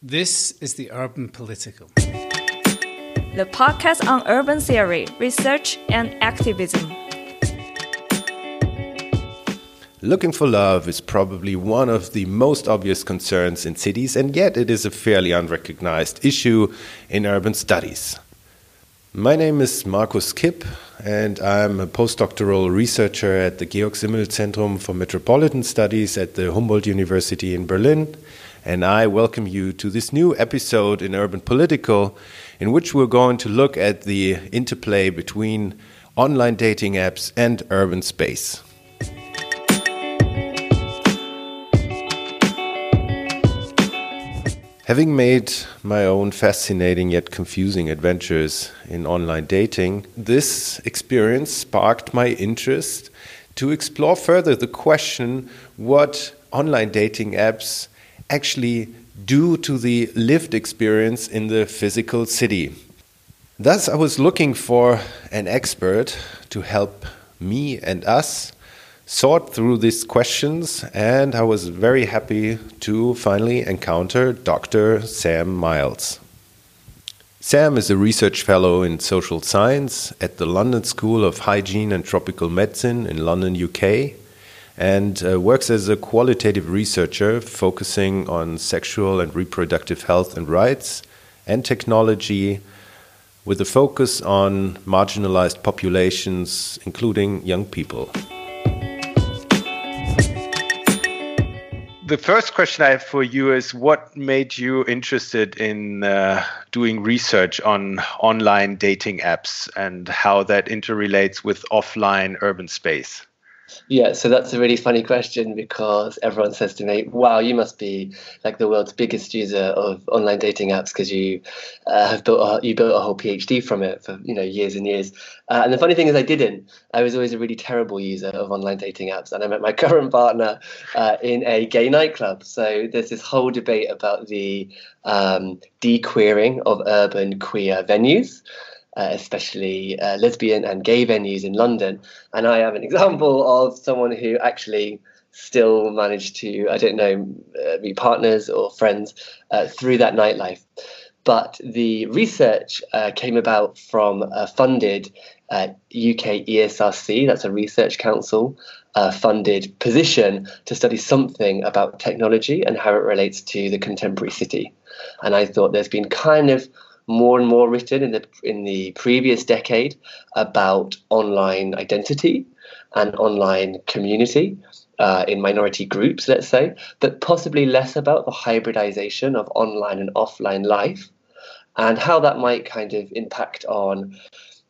This is the Urban Political, the podcast on urban theory, research, and activism. Looking for love is probably one of the most obvious concerns in cities, and yet it is a fairly unrecognized issue in urban studies. My name is Markus Kip, and I'm a postdoctoral researcher at the Georg Simmel Zentrum for Metropolitan Studies at the Humboldt University in Berlin. And I welcome you to this new episode in Urban Political, in which we're going to look at the interplay between online dating apps and urban space. Having made my own fascinating yet confusing adventures in online dating, this experience sparked my interest to explore further the question what online dating apps actually do to the lived experience in the physical city. Thus, I was looking for an expert to help me and us sort through these questions, and I was very happy to finally encounter Dr. Sam Miles. Sam is a research fellow in social science at the London School of Hygiene and Tropical Medicine in London, UK, and uh, works as a qualitative researcher focusing on sexual and reproductive health and rights and technology with a focus on marginalized populations, including young people. the first question I have for you is what made you interested in uh, doing research on online dating apps and how that interrelates with offline urban space? Yeah, so that's a really funny question because everyone says to me, "Wow, you must be like the world's biggest user of online dating apps because you uh, have built a, you built a whole PhD from it for you know years and years." Uh, and the funny thing is, I didn't. I was always a really terrible user of online dating apps, and I met my current partner uh, in a gay nightclub. So there's this whole debate about the um, de-queering of urban queer venues uh, especially uh, lesbian and gay venues in London. And I am an example of someone who actually still managed to, I don't know, uh, be partners or friends uh, through that nightlife. But the research uh, came about from a funded UK ESRC, that's a research council, uh, funded position to study something about technology and how it relates to the contemporary city. And I thought there's been kind of more and more written in the in the previous decade about online identity and online community uh, in minority groups, let's say, but possibly less about the hybridization of online and offline life and how that might kind of impact on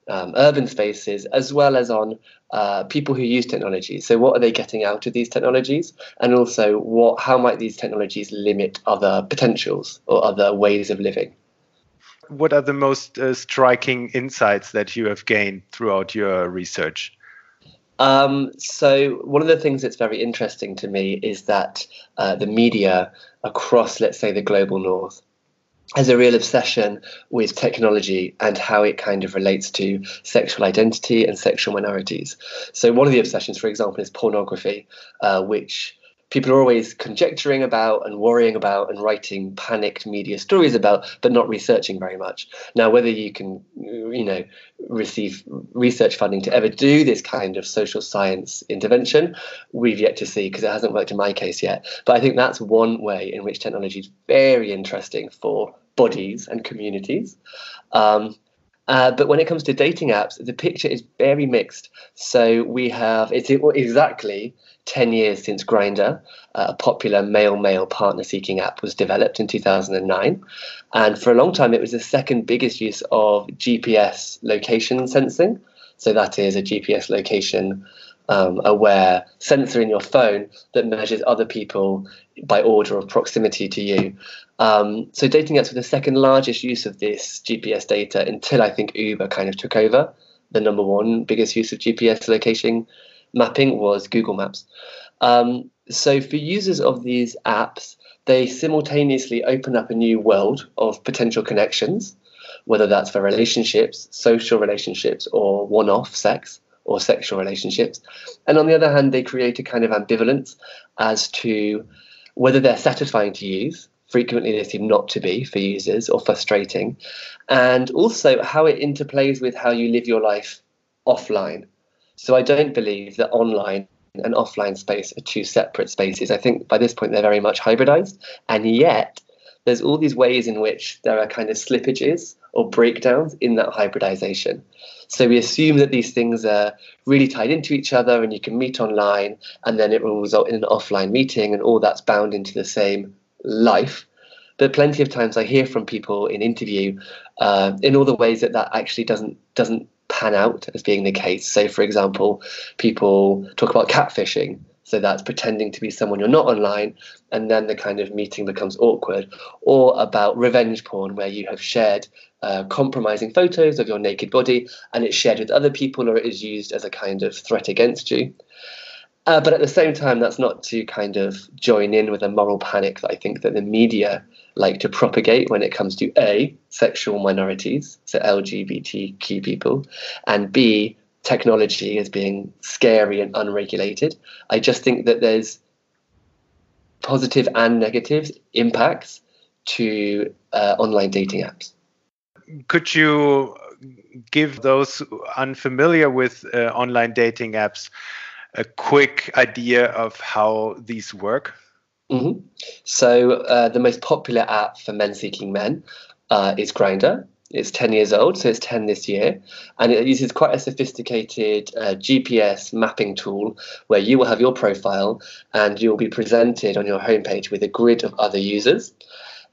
um, urban spaces as well as on uh, people who use technology. So, what are they getting out of these technologies, and also what how might these technologies limit other potentials or other ways of living? What are the most uh, striking insights that you have gained throughout your research? Um, so one of the things that's very interesting to me is that uh, the media across, let's say, the global north has a real obsession with technology and how it kind of relates to sexual identity and sexual minorities. So one of the obsessions, for example, is pornography, uh, which people are always conjecturing about and worrying about and writing panicked media stories about, but not researching very much. Now, whether you can, you know, receive research funding to ever do this kind of social science intervention, we've yet to see because it hasn't worked in my case yet. But I think that's one way in which technology is very interesting for bodies and communities. Um, uh, but when it comes to dating apps, the picture is very mixed. So we have it's exactly 10 years since Grindr, uh, a popular male male partner seeking app, was developed in 2009. And for a long time, it was the second biggest use of GPS location sensing. So that is a GPS location um, aware sensor in your phone that measures other people by order of proximity to you. Um, so dating apps were the second largest use of this GPS data until I think Uber kind of took over. The number one biggest use of GPS location mapping was Google Maps. Um, so for users of these apps, they simultaneously open up a new world of potential connections, whether that's for relationships, social relationships, or one off sex or sexual relationships. And on the other hand, they create a kind of ambivalence as to whether they're satisfying to use frequently they seem not to be for users or frustrating, and also how it interplays with how you live your life offline. So I don't believe that online and offline space are two separate spaces. I think by this point they're very much hybridized, and yet there's all these ways in which there are kind of slippages or breakdowns in that hybridization. So we assume that these things are really tied into each other and you can meet online and then it will result in an offline meeting and all that's bound into the same life. But plenty of times I hear from people in interview uh, in all the ways that that actually doesn't doesn't pan out as being the case. So, for example, people talk about catfishing. So that's pretending to be someone you're not online, and then the kind of meeting becomes awkward. Or about revenge porn, where you have shared uh, compromising photos of your naked body, and it's shared with other people, or it is used as a kind of threat against you. Uh, but at the same time, that's not to kind of join in with a moral panic that I think that the media like to propagate when it comes to A, sexual minorities, so LGBTQ people, and B, technology as being scary and unregulated. I just think that there's positive and negative impacts to uh, online dating apps. Could you give those unfamiliar with uh, online dating apps a quick idea of how these work? Mm-hmm. So, uh, the most popular app for men seeking men uh, is Grindr. It's 10 years old, so it's 10 this year. And it uses quite a sophisticated uh, GPS mapping tool where you will have your profile and you'll be presented on your homepage with a grid of other users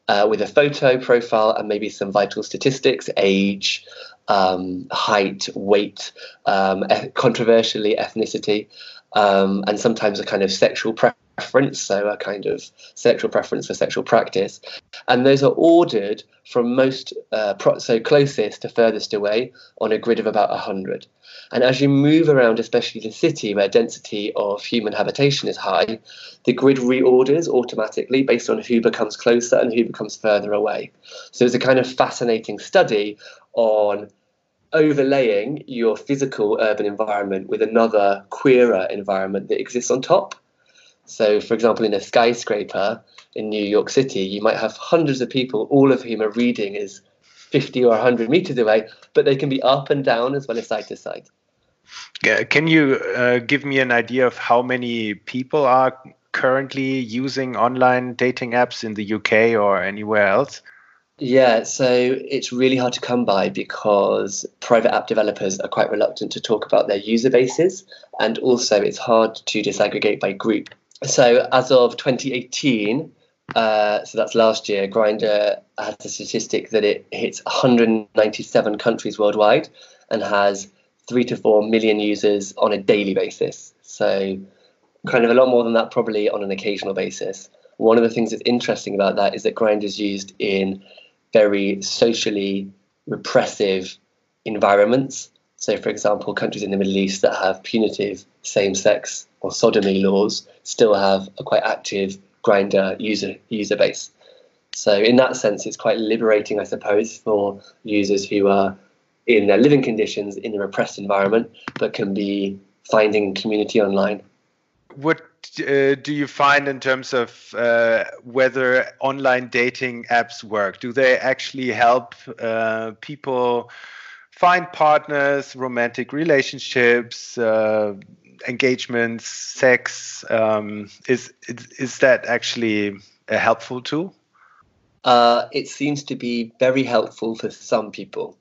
uh, with a photo profile and maybe some vital statistics, age, um, height, weight, um, controversially, ethnicity, um, and sometimes a kind of sexual preference preference, so a kind of sexual preference for sexual practice, and those are ordered from most uh, pro- so closest to furthest away on a grid of about 100. And as you move around, especially the city where density of human habitation is high, the grid reorders automatically based on who becomes closer and who becomes further away. So it's a kind of fascinating study on overlaying your physical urban environment with another queerer environment that exists on top. So, for example, in a skyscraper in New York City, you might have hundreds of people, all of whom are reading is 50 or 100 meters away, but they can be up and down as well as side to side. Yeah, can you uh, give me an idea of how many people are currently using online dating apps in the UK or anywhere else? Yeah, so it's really hard to come by because private app developers are quite reluctant to talk about their user bases, and also it's hard to disaggregate by group so as of 2018, uh, so that's last year, Grindr has a statistic that it hits 197 countries worldwide and has three to four million users on a daily basis. So kind of a lot more than that probably on an occasional basis. One of the things that's interesting about that is that Grindr is used in very socially repressive environments. So, for example, countries in the Middle East that have punitive same sex or sodomy laws still have a quite active Grindr user user base. So in that sense, it's quite liberating, I suppose, for users who are in their living conditions in a repressed environment, but can be finding community online. What uh, do you find in terms of uh, whether online dating apps work? Do they actually help uh, people find partners, romantic relationships, uh, engagements, sex. Um, is, is, is that actually a helpful tool? Uh, it seems to be very helpful for some people.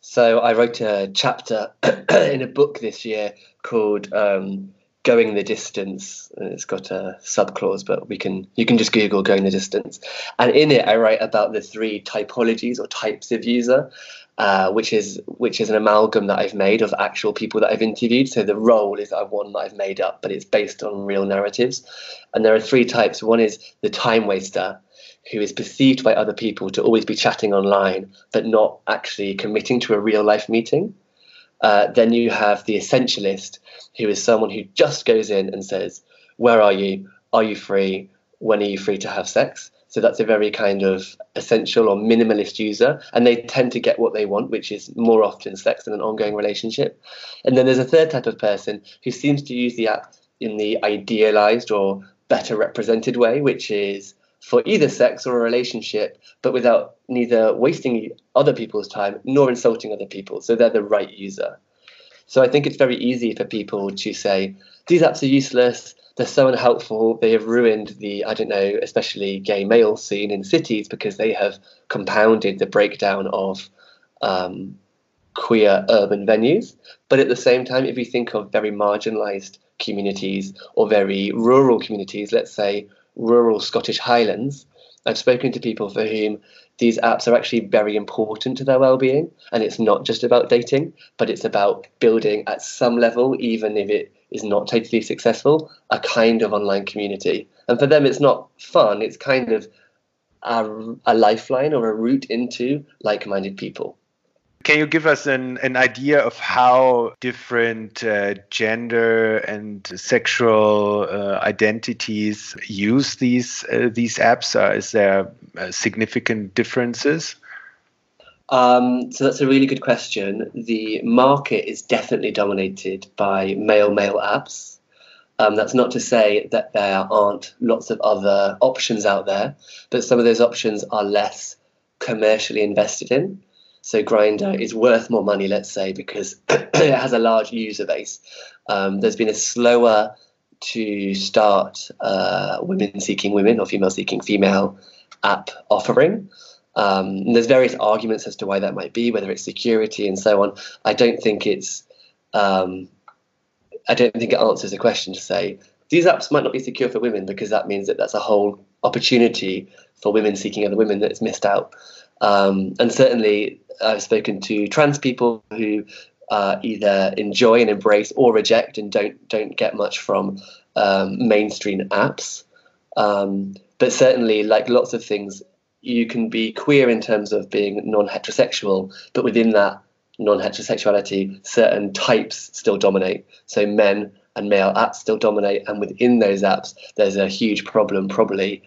So I wrote a chapter in a book this year called um, "Going the Distance." It's got a subclause, but we can you can just Google "Going the Distance," and in it I write about the three typologies or types of user, uh, which is which is an amalgam that I've made of actual people that I've interviewed. So the role is one that I've made up, but it's based on real narratives. And there are three types. One is the time waster, who is perceived by other people to always be chatting online, but not actually committing to a real life meeting. Uh, then you have the essentialist, who is someone who just goes in and says, "Where are you? Are you free? When are you free to have sex?" So that's a very kind of essential or minimalist user. And they tend to get what they want, which is more often sex than an ongoing relationship. And then there's a third type of person who seems to use the app in the idealized or better represented way, which is for either sex or a relationship, but without neither wasting other people's time nor insulting other people. So they're the right user. So I think it's very easy for people to say, these apps are useless, they're so unhelpful, they have ruined the, I don't know, especially gay male scene in cities because they have compounded the breakdown of um, queer urban venues. But at the same time, if you think of very marginalized communities or very rural communities, let's say rural Scottish Highlands, I've spoken to people for whom these apps are actually very important to their well-being and it's not just about dating but it's about building at some level even if it is not totally successful a kind of online community. And for them it's not fun. It's kind of a, a lifeline or a route into like-minded people can you give us an, an idea of how different uh, gender and sexual uh, identities use these uh, these apps? Uh, is there uh, significant differences? Um, so that's a really good question. The market is definitely dominated by male male apps. Um, that's not to say that there aren't lots of other options out there, but some of those options are less commercially invested in. So Grindr is worth more money, let's say, because it has a large user base. Um, there's been a slower to start uh, women seeking women or female seeking female app offering. Um, there's various arguments as to why that might be, whether it's security and so on. I don't think it's. Um, I don't think it answers the question to say these apps might not be secure for women because that means that that's a whole opportunity for women seeking other women that's missed out. Um, and certainly, I've spoken to trans people who uh, either enjoy and embrace or reject and don't don't get much from um, mainstream apps. Um, but certainly, like lots of things, you can be queer in terms of being non-heterosexual, but within that non-heterosexuality, certain types still dominate. So men and male apps still dominate, and within those apps, there's a huge problem probably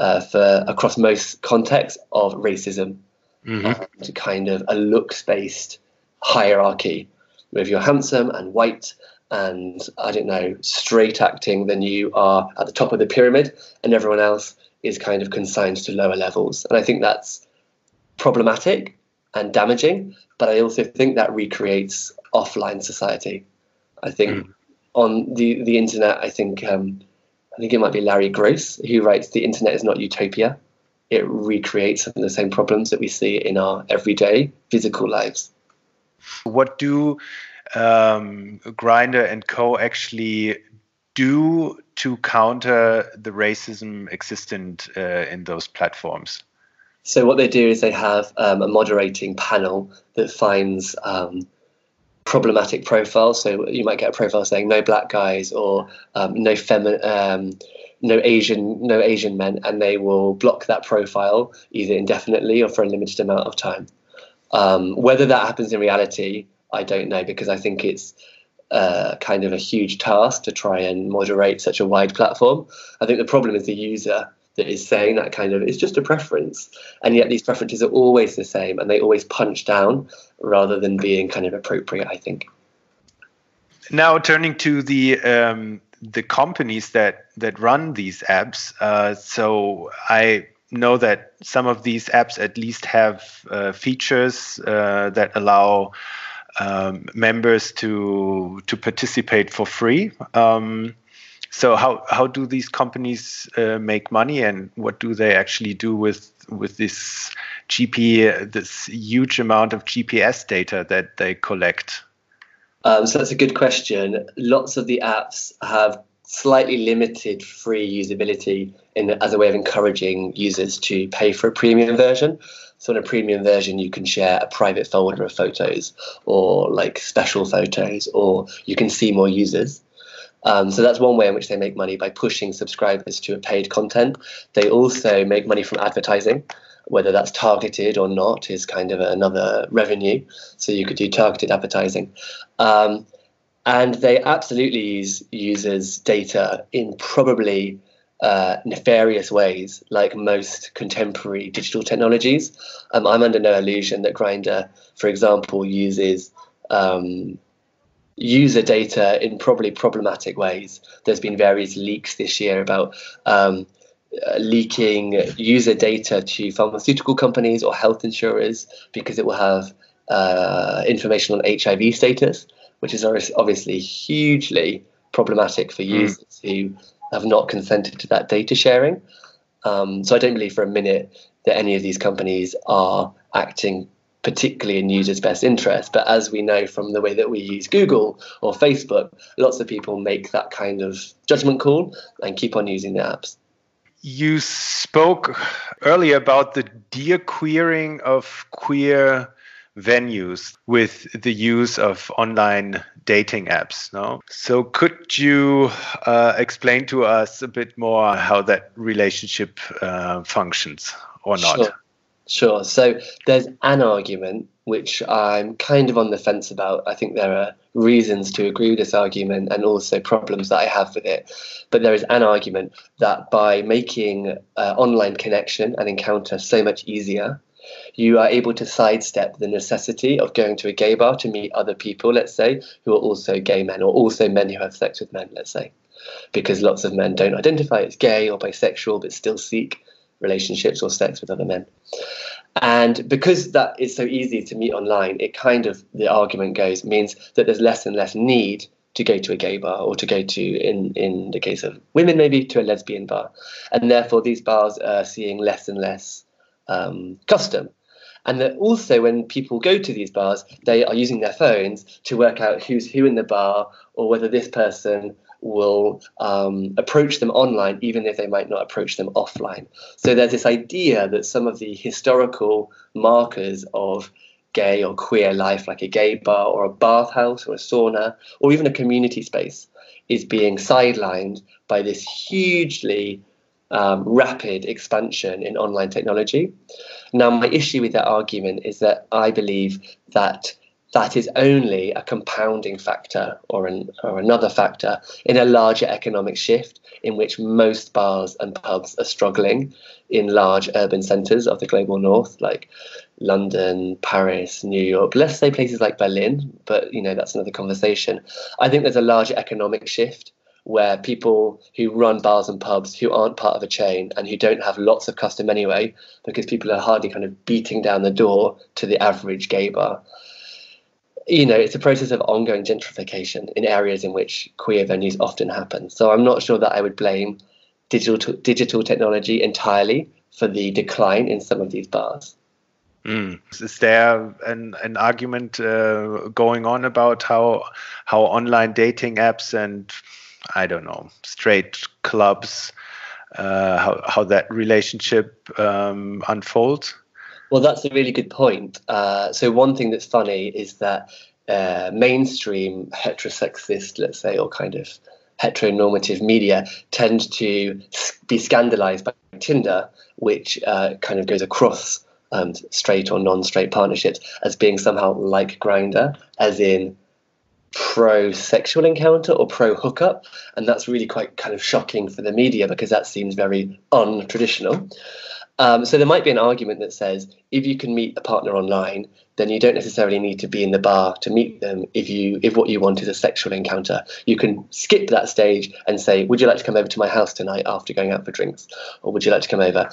uh, for across most contexts of racism mm-hmm. kind of a looks based hierarchy. If you're handsome and white and I don't know, straight acting, then you are at the top of the pyramid and everyone else is kind of consigned to lower levels. And I think that's problematic and damaging, but I also think that recreates offline society. I think mm. On the, the internet, I think um, I think it might be Larry Gross who writes The internet is not utopia. It recreates some of the same problems that we see in our everyday physical lives. What do um, Grindr and Co actually do to counter the racism existent uh, in those platforms? So what they do is they have um, a moderating panel that finds um, problematic profile. So you might get a profile saying no black guys or um, no um, no Asian no Asian men, and they will block that profile either indefinitely or for a limited amount of time. Um, whether that happens in reality, I don't know because I think it's uh, kind of a huge task to try and moderate such a wide platform. I think the problem is the user that is saying that kind of it's just a preference. And yet these preferences are always the same and they always punch down rather than being kind of appropriate i think. Now turning to the um, the companies that that run these apps uh, so i know that some of these apps at least have uh, features uh, that allow um, members to to participate for free. Um, so how how do these companies uh, make money, and what do they actually do with with this GP this huge amount of GPS data that they collect? Um, so that's a good question. Lots of the apps have slightly limited free usability in, as a way of encouraging users to pay for a premium version. So in a premium version, you can share a private folder of photos or like special photos, or you can see more users. Um, so that's one way in which they make money by pushing subscribers to a paid content. They also make money from advertising, whether that's targeted or not is kind of another revenue. So you could do targeted advertising. Um, and they absolutely use users' data in probably uh, nefarious ways, like most contemporary digital technologies. Um, I'm under no illusion that Grindr, for example, uses um, user data in probably problematic ways. There's been various leaks this year about um, uh, leaking user data to pharmaceutical companies or health insurers because it will have uh, information on HIV status, which is obviously hugely problematic for hmm. users mm. who have not consented to that data sharing. Um, so I don't believe for a minute that any of these companies are acting particularly in users' best interest. But as we know from the way that we use Google or Facebook, lots of people make that kind of judgment call and keep on using the apps. You spoke earlier about the de-queering of queer venues with the use of online dating apps no so could you uh, explain to us a bit more how that relationship uh, functions or not sure. Sure. So there's an argument which i'm kind of on the fence about. I think there are reasons to agree with this argument and also problems that i have with it. But there is an argument that by making uh, online connection and encounter so much easier you are able to sidestep the necessity of going to a gay bar to meet other people, let's say, who are also gay men or also men who have sex with men, let's say. Because lots of men don't identify as gay or bisexual but still seek relationships or sex with other men. And because that is so easy to meet online, it kind of, the argument goes, means that there's less and less need to go to a gay bar or to go to, in, in the case of women, maybe to a lesbian bar. And therefore, these bars are seeing less and less um, custom. And that also, when people go to these bars, they are using their phones to work out who's who in the bar or whether this person will um, approach them online, even if they might not approach them offline. So there's this idea that some of the historical markers of gay or queer life, like a gay bar or a bathhouse or a sauna or even a community space, is being sidelined by this hugely um, rapid expansion in online technology. Now, my issue with that argument is that I believe that that is only a compounding factor or, an, or another factor in a larger economic shift in which most bars and pubs are struggling in large urban centres of the global north, like London, Paris, New York, let's say places like Berlin, but you know that's another conversation. I think there's a larger economic shift where people who run bars and pubs who aren't part of a chain and who don't have lots of custom anyway, because people are hardly kind of beating down the door to the average gay bar. You know, it's a process of ongoing gentrification in areas in which queer venues often happen. So I'm not sure that I would blame digital digital technology entirely for the decline in some of these bars. Mm. Is there an, an argument uh, going on about how how online dating apps and I don't know, straight clubs, uh, how, how that relationship um, unfolds? Well, that's a really good point. Uh, so, one thing that's funny is that uh, mainstream heterosexist, let's say, or kind of heteronormative media tend to be scandalized by Tinder, which uh, kind of goes across um, straight or non straight partnerships as being somehow like Grindr, as in pro sexual encounter or pro hookup. And that's really quite kind of shocking for the media because that seems very untraditional. Um, so there might be an argument that says if you can meet a partner online, then you don't necessarily need to be in the bar to meet them. If you if what you want is a sexual encounter, you can skip that stage and say, "Would you like to come over to my house tonight after going out for drinks, or would you like to come over?"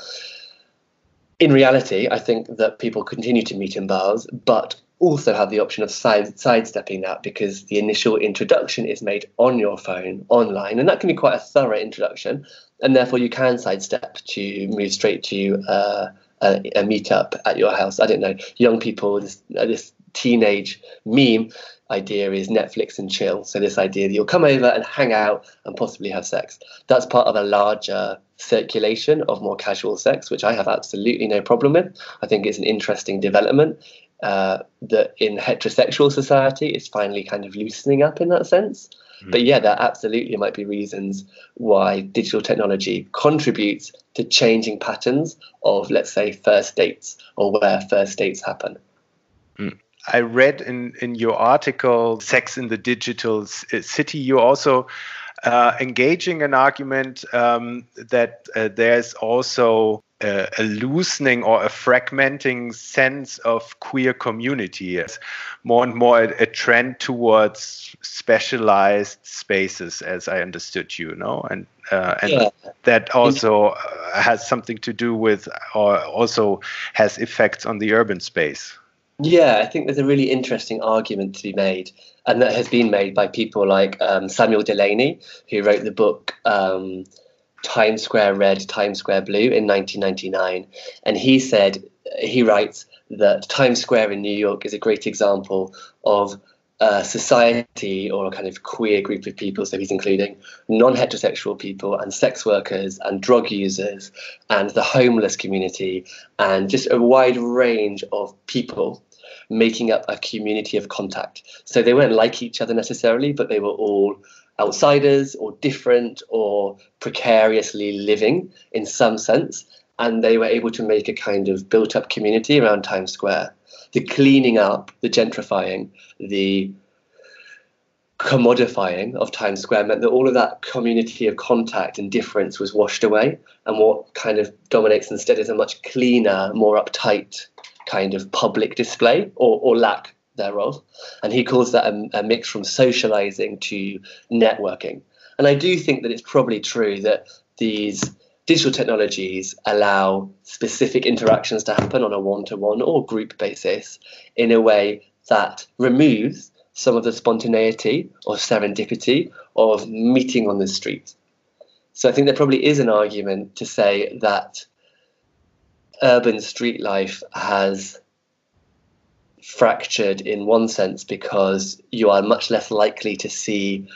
In reality, I think that people continue to meet in bars, but also have the option of side, sidestepping that because the initial introduction is made on your phone online, and that can be quite a thorough introduction, and therefore you can sidestep to move straight to uh, a, a meetup at your house. I don't know, young people, this, uh, this teenage meme idea is Netflix and chill. So this idea that you'll come over and hang out and possibly have sex. That's part of a larger circulation of more casual sex, which I have absolutely no problem with. I think it's an interesting development uh, that in heterosexual society is finally kind of loosening up in that sense. Mm-hmm. But yeah, there absolutely might be reasons why digital technology contributes to changing patterns of, let's say, first dates or where first dates happen. Mm. I read in, in your article, Sex in the Digital City, you also uh, engaging an argument um, that uh, there's also a, a, loosening or a fragmenting sense of queer community. It's more and more a, a, trend towards specialized spaces, as I understood you, know, and uh, and yeah. that also uh, has something to do with, or also has effects on the urban space. Yeah, I think there's a really interesting argument to be made, and that has been made by people like um, Samuel Delany, who wrote the book. Um, Times Square Red, Times Square Blue in 1999. And he said, he writes that Times Square in New York is a great example of a society or a kind of queer group of people. So he's including non heterosexual people and sex workers and drug users and the homeless community and just a wide range of people making up a community of contact. So they weren't like each other necessarily, but they were all outsiders or different or precariously living in some sense. And they were able to make a kind of built up community around Times Square. The cleaning up, the gentrifying, the commodifying of Times Square meant that all of that community of contact and difference was washed away. And what kind of dominates instead is a much cleaner, more uptight kind of public display or, or lack thereof. And he calls that a, a mix from socializing to networking. And I do think that it's probably true that these digital technologies allow specific interactions to happen on a one to one or group basis in a way that removes some of the spontaneity or serendipity of meeting on the street. So I think there probably is an argument to say that urban street life has fractured in one sense because you are much less likely to see,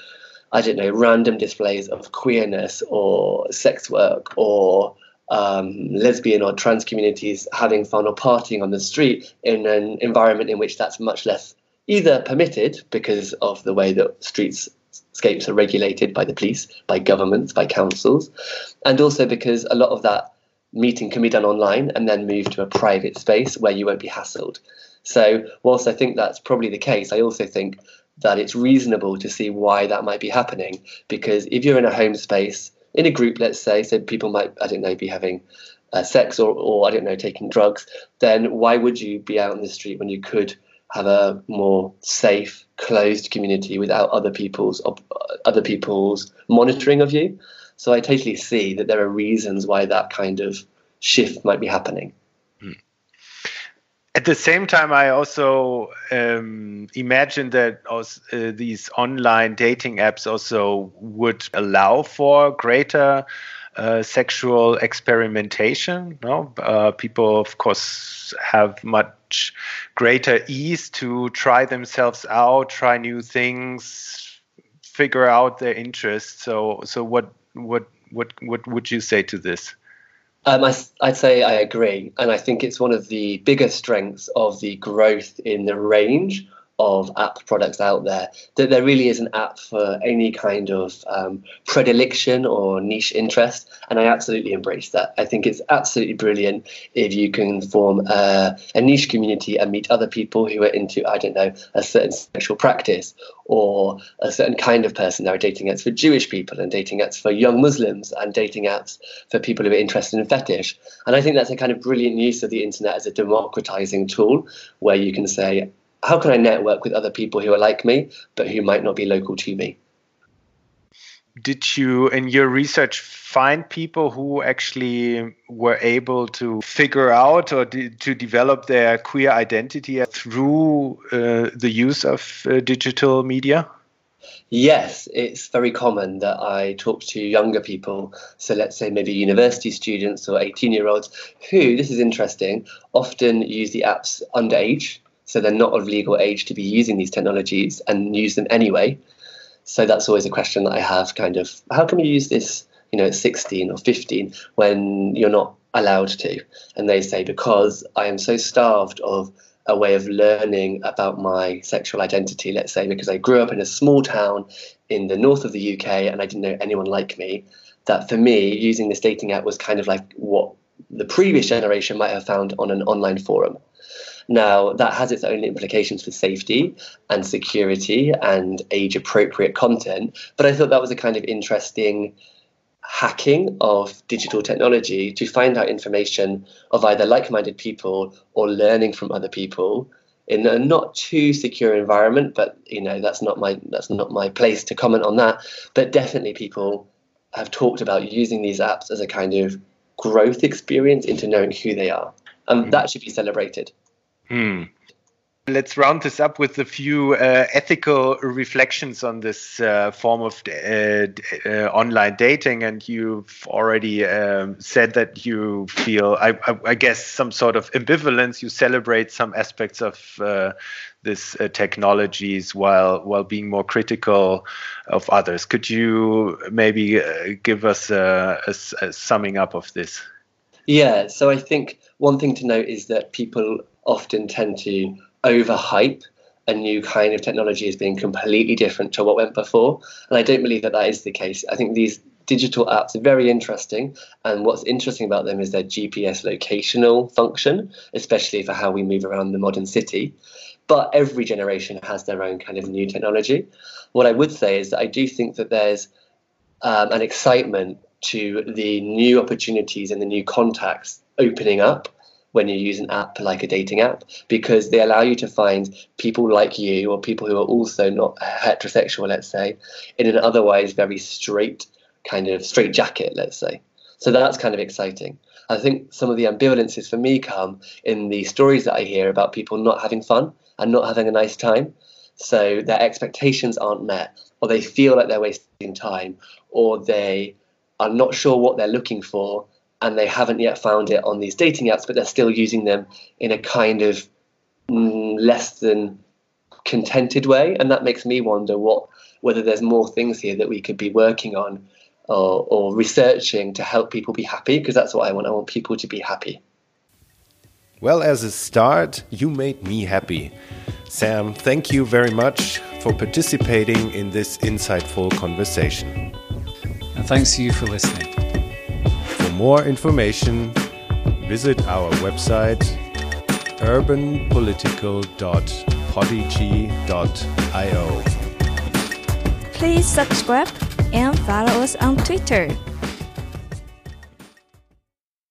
I don't know, random displays of queerness or sex work or um, lesbian or trans communities having fun or partying on the street in an environment in which that's much less either permitted because of the way that streets streetscapes are regulated by the police, by governments, by councils, and also because a lot of that meeting can be done online and then move to a private space where you won't be hassled. So, whilst I think that's probably the case, I also think that it's reasonable to see why that might be happening. Because if you're in a home space, in a group, let's say, so people might, I don't know, be having uh, sex or, or, I don't know, taking drugs, then why would you be out in the street when you could have a more safe, closed community without other people's other people's monitoring of you? So I totally see that there are reasons why that kind of shift might be happening at the same time, I also um, imagine that also, uh, these online dating apps also would allow for greater uh, sexual experimentation. No, uh, people, of course, have much greater ease to try themselves out, try new things, figure out their interests. So, so what, what, what, what would you say to this? Um, I, would say I agree. And I think it's one of the biggest strengths of the growth in the range of app products out there that there really is an app for any kind of um, predilection or niche interest and i absolutely embrace that. I think it's absolutely brilliant if you can form a, a niche community and meet other people who are into i don't know a certain sexual practice or a certain kind of person. There are dating apps for jewish people and dating apps for young muslims and dating apps for people who are interested in fetish. And i think that's a kind of brilliant use of the internet as a democratizing tool where you can say how can I network with other people who are like me, but who might not be local to me? Did you, in your research, find people who actually were able to figure out or de to develop their queer identity through uh, the use of uh, digital media? Yes, it's very common that I talk to younger people. So let's say maybe university students or 18 year olds who, this is interesting, often use the apps underage so they're not of legal age to be using these technologies and use them anyway. So that's always a question that I have kind of how can you use this, you know, at 16 or 15 when you're not allowed to? And they say, because I am so starved of a way of learning about my sexual identity, let's say, because I grew up in a small town in the north of the UK and I didn't know anyone like me, that for me, using this dating app was kind of like what the previous generation might have found on an online forum. Now, that has its own implications for safety and security and age appropriate content, but I thought that was a kind of interesting hacking of digital technology to find out information of either like minded people or learning from other people in a not too secure environment but you know that's not my that's not my place to comment on that. But definitely people have talked about using these apps as a kind of growth experience into knowing who they are. And mm. that should be celebrated Hmm. Let's round this up with a few uh, ethical reflections on this uh, form of uh, uh, online dating. And you've already um, said that you feel, I, I, I, guess, some sort of ambivalence. You celebrate some aspects of uh, this uh, technologies while while being more critical of others. Could you maybe give us a, a, a summing up of this? Yeah. So I think one thing to note is that people often tend to overhype a new kind of technology as being completely different to what went before. And I don't believe that that is the case. I think these digital apps are very interesting. And what's interesting about them is their GPS locational function, especially for how we move around the modern city. But every generation has their own kind of new technology. What I would say is that I do think that there's um, an excitement to the new opportunities and the new contacts opening up when you use an app like a dating app because they allow you to find people like you or people who are also not heterosexual, let's say, in an otherwise very straight kind of straight jacket, let's say. So that's kind of exciting. I think some of the ambivalences for me come in the stories that I hear about people not having fun and not having a nice time. So their expectations aren't met, or they feel like they're wasting time, or they are not sure what they're looking for and they haven't yet found it on these dating apps, but they're still using them in a kind of mm, less than contented way. And that makes me wonder what whether there's more things here that we could be working on or, or researching to help people be happy, because that's what I want. I want people to be happy. Well, as a start, you made me happy. Sam, thank you very much for participating in this insightful conversation. And thanks to you for listening more information, visit our website urbanpolitical.podigee.io. Please subscribe and follow us on Twitter.